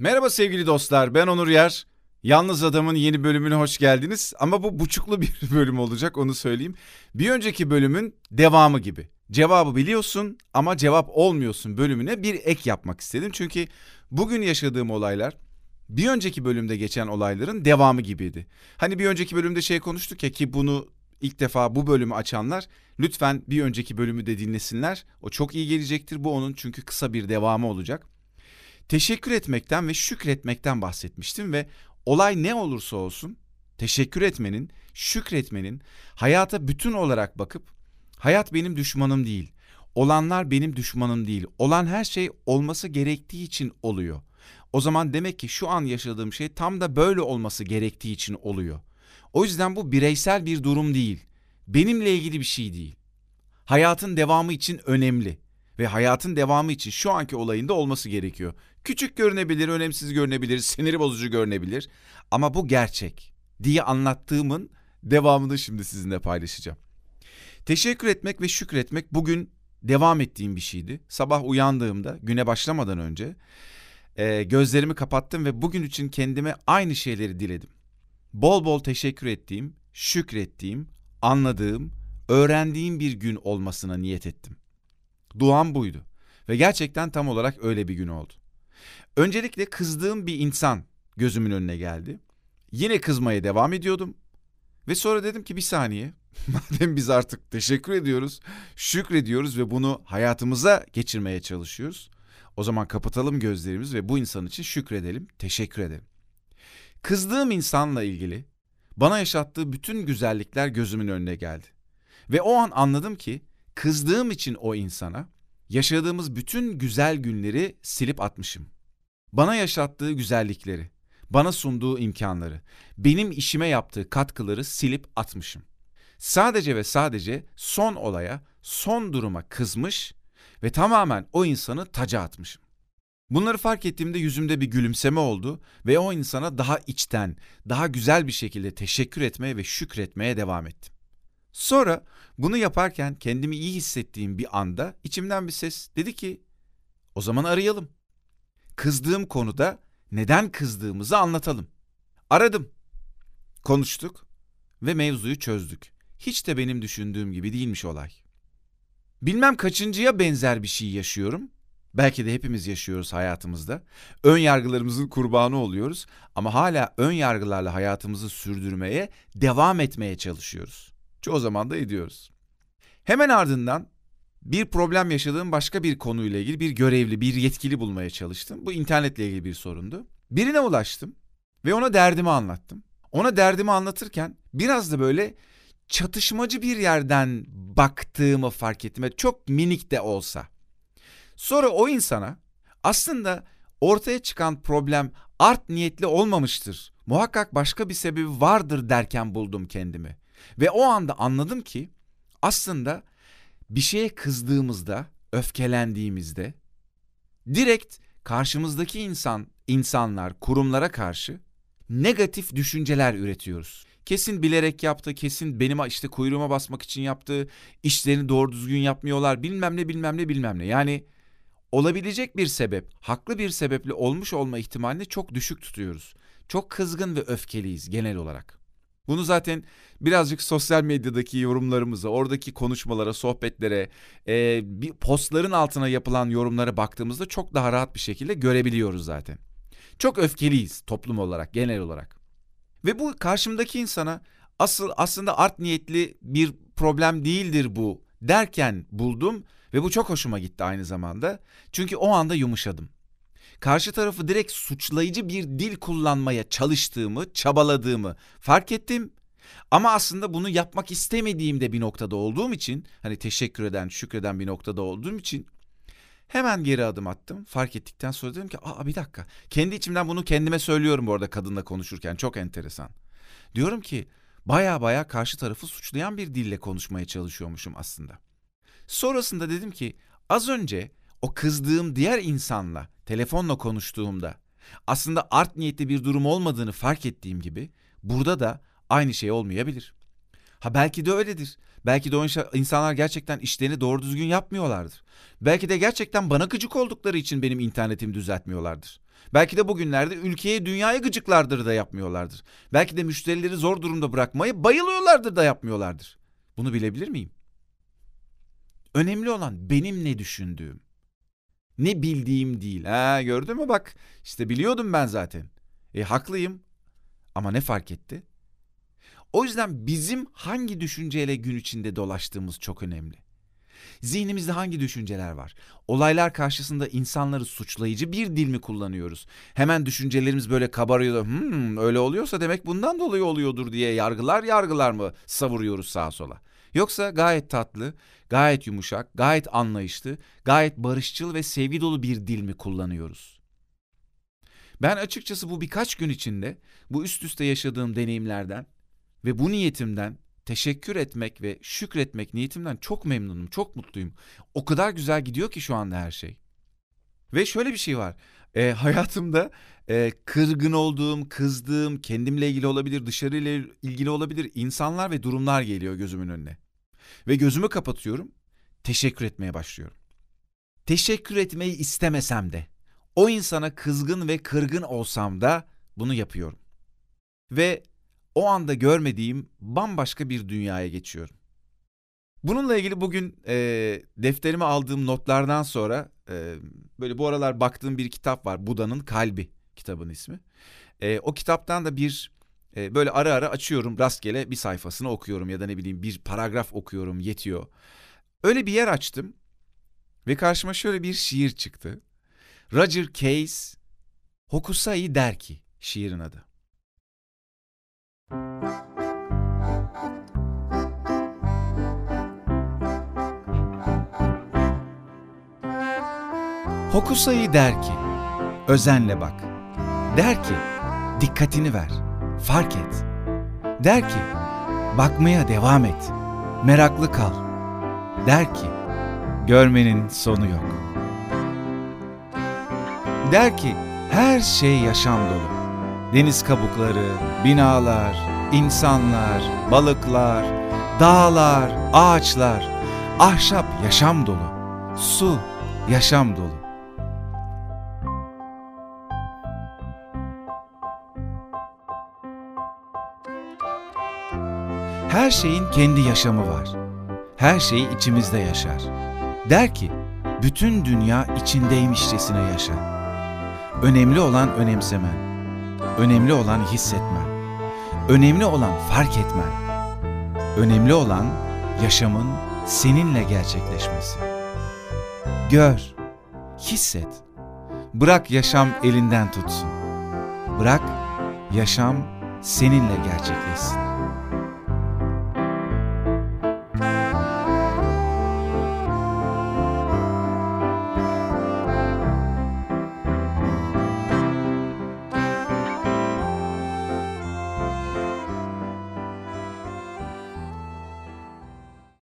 Merhaba sevgili dostlar, ben Onur Yer. Yalnız Adam'ın yeni bölümüne hoş geldiniz. Ama bu buçuklu bir bölüm olacak, onu söyleyeyim. Bir önceki bölümün devamı gibi. Cevabı biliyorsun ama cevap olmuyorsun bölümüne bir ek yapmak istedim. Çünkü bugün yaşadığım olaylar bir önceki bölümde geçen olayların devamı gibiydi. Hani bir önceki bölümde şey konuştuk ya ki bunu ilk defa bu bölümü açanlar lütfen bir önceki bölümü de dinlesinler. O çok iyi gelecektir bu onun çünkü kısa bir devamı olacak teşekkür etmekten ve şükretmekten bahsetmiştim ve olay ne olursa olsun teşekkür etmenin, şükretmenin, hayata bütün olarak bakıp hayat benim düşmanım değil, olanlar benim düşmanım değil, olan her şey olması gerektiği için oluyor. O zaman demek ki şu an yaşadığım şey tam da böyle olması gerektiği için oluyor. O yüzden bu bireysel bir durum değil. Benimle ilgili bir şey değil. Hayatın devamı için önemli ve hayatın devamı için şu anki olayında olması gerekiyor. Küçük görünebilir, önemsiz görünebilir, siniri bozucu görünebilir ama bu gerçek diye anlattığımın devamını şimdi sizinle paylaşacağım. Teşekkür etmek ve şükretmek bugün devam ettiğim bir şeydi. Sabah uyandığımda güne başlamadan önce e, gözlerimi kapattım ve bugün için kendime aynı şeyleri diledim. Bol bol teşekkür ettiğim, şükrettiğim, anladığım, öğrendiğim bir gün olmasına niyet ettim. Duam buydu ve gerçekten tam olarak öyle bir gün oldu. Öncelikle kızdığım bir insan gözümün önüne geldi. Yine kızmaya devam ediyordum. Ve sonra dedim ki bir saniye. Madem biz artık teşekkür ediyoruz, şükrediyoruz ve bunu hayatımıza geçirmeye çalışıyoruz. O zaman kapatalım gözlerimizi ve bu insan için şükredelim, teşekkür edelim. Kızdığım insanla ilgili bana yaşattığı bütün güzellikler gözümün önüne geldi. Ve o an anladım ki kızdığım için o insana yaşadığımız bütün güzel günleri silip atmışım. Bana yaşattığı güzellikleri, bana sunduğu imkanları, benim işime yaptığı katkıları silip atmışım. Sadece ve sadece son olaya, son duruma kızmış ve tamamen o insanı taca atmışım. Bunları fark ettiğimde yüzümde bir gülümseme oldu ve o insana daha içten, daha güzel bir şekilde teşekkür etmeye ve şükretmeye devam ettim. Sonra bunu yaparken kendimi iyi hissettiğim bir anda içimden bir ses dedi ki o zaman arayalım kızdığım konuda neden kızdığımızı anlatalım. Aradım. Konuştuk ve mevzuyu çözdük. Hiç de benim düşündüğüm gibi değilmiş olay. Bilmem kaçıncıya benzer bir şey yaşıyorum. Belki de hepimiz yaşıyoruz hayatımızda. Ön yargılarımızın kurbanı oluyoruz ama hala ön yargılarla hayatımızı sürdürmeye, devam etmeye çalışıyoruz. Çoğu zaman da ediyoruz. Hemen ardından bir problem yaşadığım başka bir konuyla ilgili bir görevli, bir yetkili bulmaya çalıştım. Bu internetle ilgili bir sorundu. Birine ulaştım ve ona derdimi anlattım. Ona derdimi anlatırken biraz da böyle çatışmacı bir yerden baktığımı fark ettim. Çok minik de olsa. Sonra o insana aslında ortaya çıkan problem art niyetli olmamıştır. Muhakkak başka bir sebebi vardır derken buldum kendimi. Ve o anda anladım ki aslında bir şeye kızdığımızda, öfkelendiğimizde direkt karşımızdaki insan, insanlar, kurumlara karşı negatif düşünceler üretiyoruz. Kesin bilerek yaptı, kesin benim işte kuyruğuma basmak için yaptı, işlerini doğru düzgün yapmıyorlar, bilmem ne bilmem ne bilmem ne. Yani olabilecek bir sebep, haklı bir sebeple olmuş olma ihtimalini çok düşük tutuyoruz. Çok kızgın ve öfkeliyiz genel olarak. Bunu zaten birazcık sosyal medyadaki yorumlarımıza, oradaki konuşmalara, sohbetlere, e, bir postların altına yapılan yorumlara baktığımızda çok daha rahat bir şekilde görebiliyoruz zaten. Çok öfkeliyiz toplum olarak, genel olarak. Ve bu karşımdaki insana asıl aslında art niyetli bir problem değildir bu derken buldum ve bu çok hoşuma gitti aynı zamanda. Çünkü o anda yumuşadım karşı tarafı direkt suçlayıcı bir dil kullanmaya çalıştığımı, çabaladığımı fark ettim. Ama aslında bunu yapmak istemediğimde bir noktada olduğum için, hani teşekkür eden, şükreden bir noktada olduğum için hemen geri adım attım. Fark ettikten sonra dedim ki, aa bir dakika. Kendi içimden bunu kendime söylüyorum bu arada kadınla konuşurken. Çok enteresan. Diyorum ki, baya baya karşı tarafı suçlayan bir dille konuşmaya çalışıyormuşum aslında. Sonrasında dedim ki, az önce o kızdığım diğer insanla telefonla konuştuğumda aslında art niyetli bir durum olmadığını fark ettiğim gibi burada da aynı şey olmayabilir. Ha belki de öyledir. Belki de o insanlar gerçekten işlerini doğru düzgün yapmıyorlardır. Belki de gerçekten bana gıcık oldukları için benim internetimi düzeltmiyorlardır. Belki de bugünlerde ülkeye dünyaya gıcıklardır da yapmıyorlardır. Belki de müşterileri zor durumda bırakmayı bayılıyorlardır da yapmıyorlardır. Bunu bilebilir miyim? Önemli olan benim ne düşündüğüm. Ne bildiğim değil. Ha gördün mü bak işte biliyordum ben zaten. E haklıyım ama ne fark etti? O yüzden bizim hangi düşünceyle gün içinde dolaştığımız çok önemli. Zihnimizde hangi düşünceler var? Olaylar karşısında insanları suçlayıcı bir dil mi kullanıyoruz? Hemen düşüncelerimiz böyle kabarıyor da hmm, öyle oluyorsa demek bundan dolayı oluyordur diye yargılar yargılar mı savuruyoruz sağa sola? Yoksa gayet tatlı, gayet yumuşak, gayet anlayışlı, gayet barışçıl ve sevgi dolu bir dil mi kullanıyoruz? Ben açıkçası bu birkaç gün içinde bu üst üste yaşadığım deneyimlerden ve bu niyetimden teşekkür etmek ve şükretmek niyetimden çok memnunum, çok mutluyum. O kadar güzel gidiyor ki şu anda her şey. Ve şöyle bir şey var. E, hayatımda e, kırgın olduğum, kızdığım, kendimle ilgili olabilir, dışarıyla ilgili olabilir insanlar ve durumlar geliyor gözümün önüne. Ve gözümü kapatıyorum, teşekkür etmeye başlıyorum. Teşekkür etmeyi istemesem de, o insana kızgın ve kırgın olsam da bunu yapıyorum. Ve o anda görmediğim bambaşka bir dünyaya geçiyorum. Bununla ilgili bugün e, defterime aldığım notlardan sonra e, böyle bu aralar baktığım bir kitap var. Buda'nın Kalbi kitabın ismi. E, o kitaptan da bir e, böyle ara ara açıyorum rastgele bir sayfasını okuyorum ya da ne bileyim bir paragraf okuyorum yetiyor. Öyle bir yer açtım ve karşıma şöyle bir şiir çıktı. Roger Case Hokusai der ki şiirin adı. Hokusai der ki, özenle bak. Der ki, dikkatini ver, fark et. Der ki, bakmaya devam et, meraklı kal. Der ki, görmenin sonu yok. Der ki, her şey yaşam dolu. Deniz kabukları, binalar, insanlar, balıklar, dağlar, ağaçlar, ahşap yaşam dolu. Su yaşam dolu. Her şeyin kendi yaşamı var. Her şey içimizde yaşar. Der ki, bütün dünya içindeymişçesine yaşa. Önemli olan önemsemen. Önemli olan hissetmen. Önemli olan fark etmen. Önemli olan yaşamın seninle gerçekleşmesi. Gör, hisset. Bırak yaşam elinden tutsun. Bırak yaşam seninle gerçekleşsin.